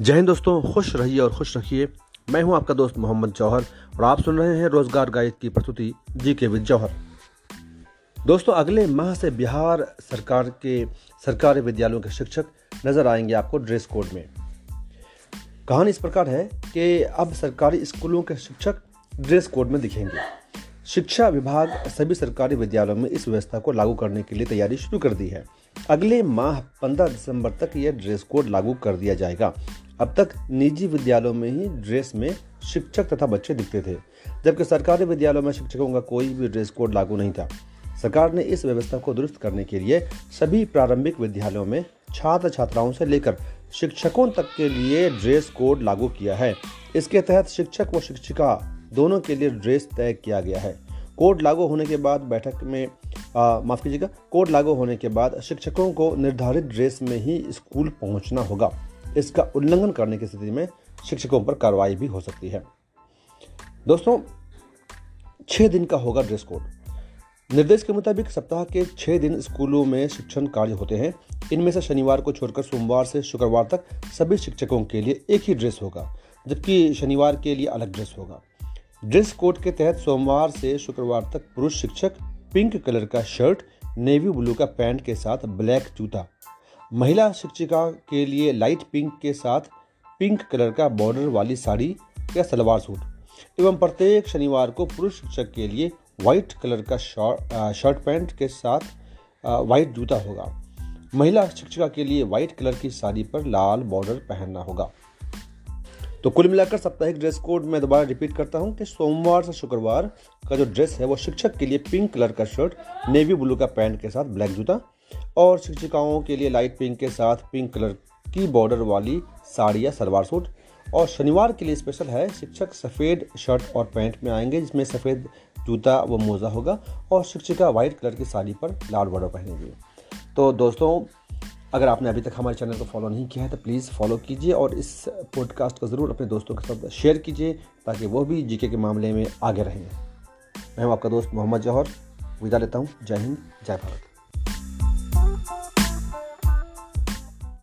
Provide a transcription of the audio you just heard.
जय हिंद दोस्तों, खुश रहिए और खुश रखिए। मैं हूँ आपका दोस्त मोहम्मद जौहर और आप सुन रहे हैं रोज़गार गाइड की प्रस्तुति जी के विद जौहर। दोस्तों, अगले माह से बिहार सरकार के सरकारी विद्यालयों के शिक्षक नज़र आएँगे आपको ड्रेस कोड में। कहानी इस प्रकार है कि अब सरकारी स्कूलों के शिक्षक ड्रेस कोड में दिखेंगे। शिक्षा विभाग सभी सरकारी विद्यालयों में इस व्यवस्था को लागू करने के लिए तैयारी शुरू कर दी है। अगले माह 15 दिसंबर तक यह ड्रेस कोड लागू कर दिया जाएगा। अब तक निजी विद्यालयों में ही ड्रेस में शिक्षक तथा बच्चे दिखते थे, जबकि सरकारी विद्यालयों में शिक्षकों का कोई भी ड्रेस कोड लागू नहीं था। सरकार ने इस व्यवस्था को दुरुस्त करने के लिए सभी प्रारंभिक विद्यालयों में छात्र छात्राओं से लेकर शिक्षकों तक के लिए ड्रेस कोड लागू किया है। इसके तहत शिक्षक व शिक्षिका दोनों के लिए ड्रेस तय किया गया है। कोड लागू होने के बाद बैठक में माफ़ कीजिएगा, कोड लागू होने के बाद शिक्षकों को निर्धारित ड्रेस में ही स्कूल पहुँचना होगा। इसका उल्लंघन करने की स्थिति में शिक्षकों पर कार्रवाई भी हो सकती है। दोस्तों छः दिन का होगा ड्रेस कोड। निर्देश के मुताबिक सप्ताह के छः दिन स्कूलों में शिक्षण कार्य होते हैं। इनमें से शनिवार को छोड़कर सोमवार से शुक्रवार तक सभी शिक्षकों के लिए एक ही ड्रेस होगा, जबकि शनिवार के लिए अलग ड्रेस होगा। ड्रेस कोड के तहत सोमवार से शुक्रवार तक पुरुष शिक्षक पिंक कलर का शर्ट, नेवी ब्लू का पैंट के साथ ब्लैक जूता। महिला शिक्षिका के लिए लाइट पिंक के साथ पिंक कलर का बॉर्डर वाली साड़ी या सलवार सूट। एवं प्रत्येक शनिवार को पुरुष शिक्षक के लिए व्हाइट कलर का शर्ट पैंट के साथ व्हाइट जूता होगा। महिला शिक्षिका के लिए व्हाइट कलर की साड़ी पर लाल बॉर्डर पहनना होगा। तो कुल मिलाकर साप्ताहिक ड्रेस कोड मैं दोबारा रिपीट करता हूँ कि सोमवार से शुक्रवार का जो ड्रेस है वो शिक्षक के लिए पिंक कलर का शर्ट, नेवी ब्लू का पैंट के साथ ब्लैक जूता और शिक्षिकाओं के लिए लाइट पिंक के साथ पिंक कलर की बॉर्डर वाली साड़ी या सलवार सूट। और शनिवार के लिए स्पेशल है, शिक्षक सफ़ेद शर्ट और पैंट में आएँगे, जिसमें सफ़ेद जूता व मोज़ा होगा और शिक्षिका वाइट कलर की साड़ी पर लाल बॉर्डर पहनेंगे। तो दोस्तों अगर आपने अभी तक हमारे चैनल को फॉलो नहीं किया है तो प्लीज़ फॉलो कीजिए और इस पॉडकास्ट को ज़रूर अपने दोस्तों के साथ शेयर कीजिए, ताकि वो भी जीके के मामले में आगे रहें। मैं हूँ आपका दोस्त मोहम्मद जौहर। विदा लेता हूँ। जय हिंद, जय भारत।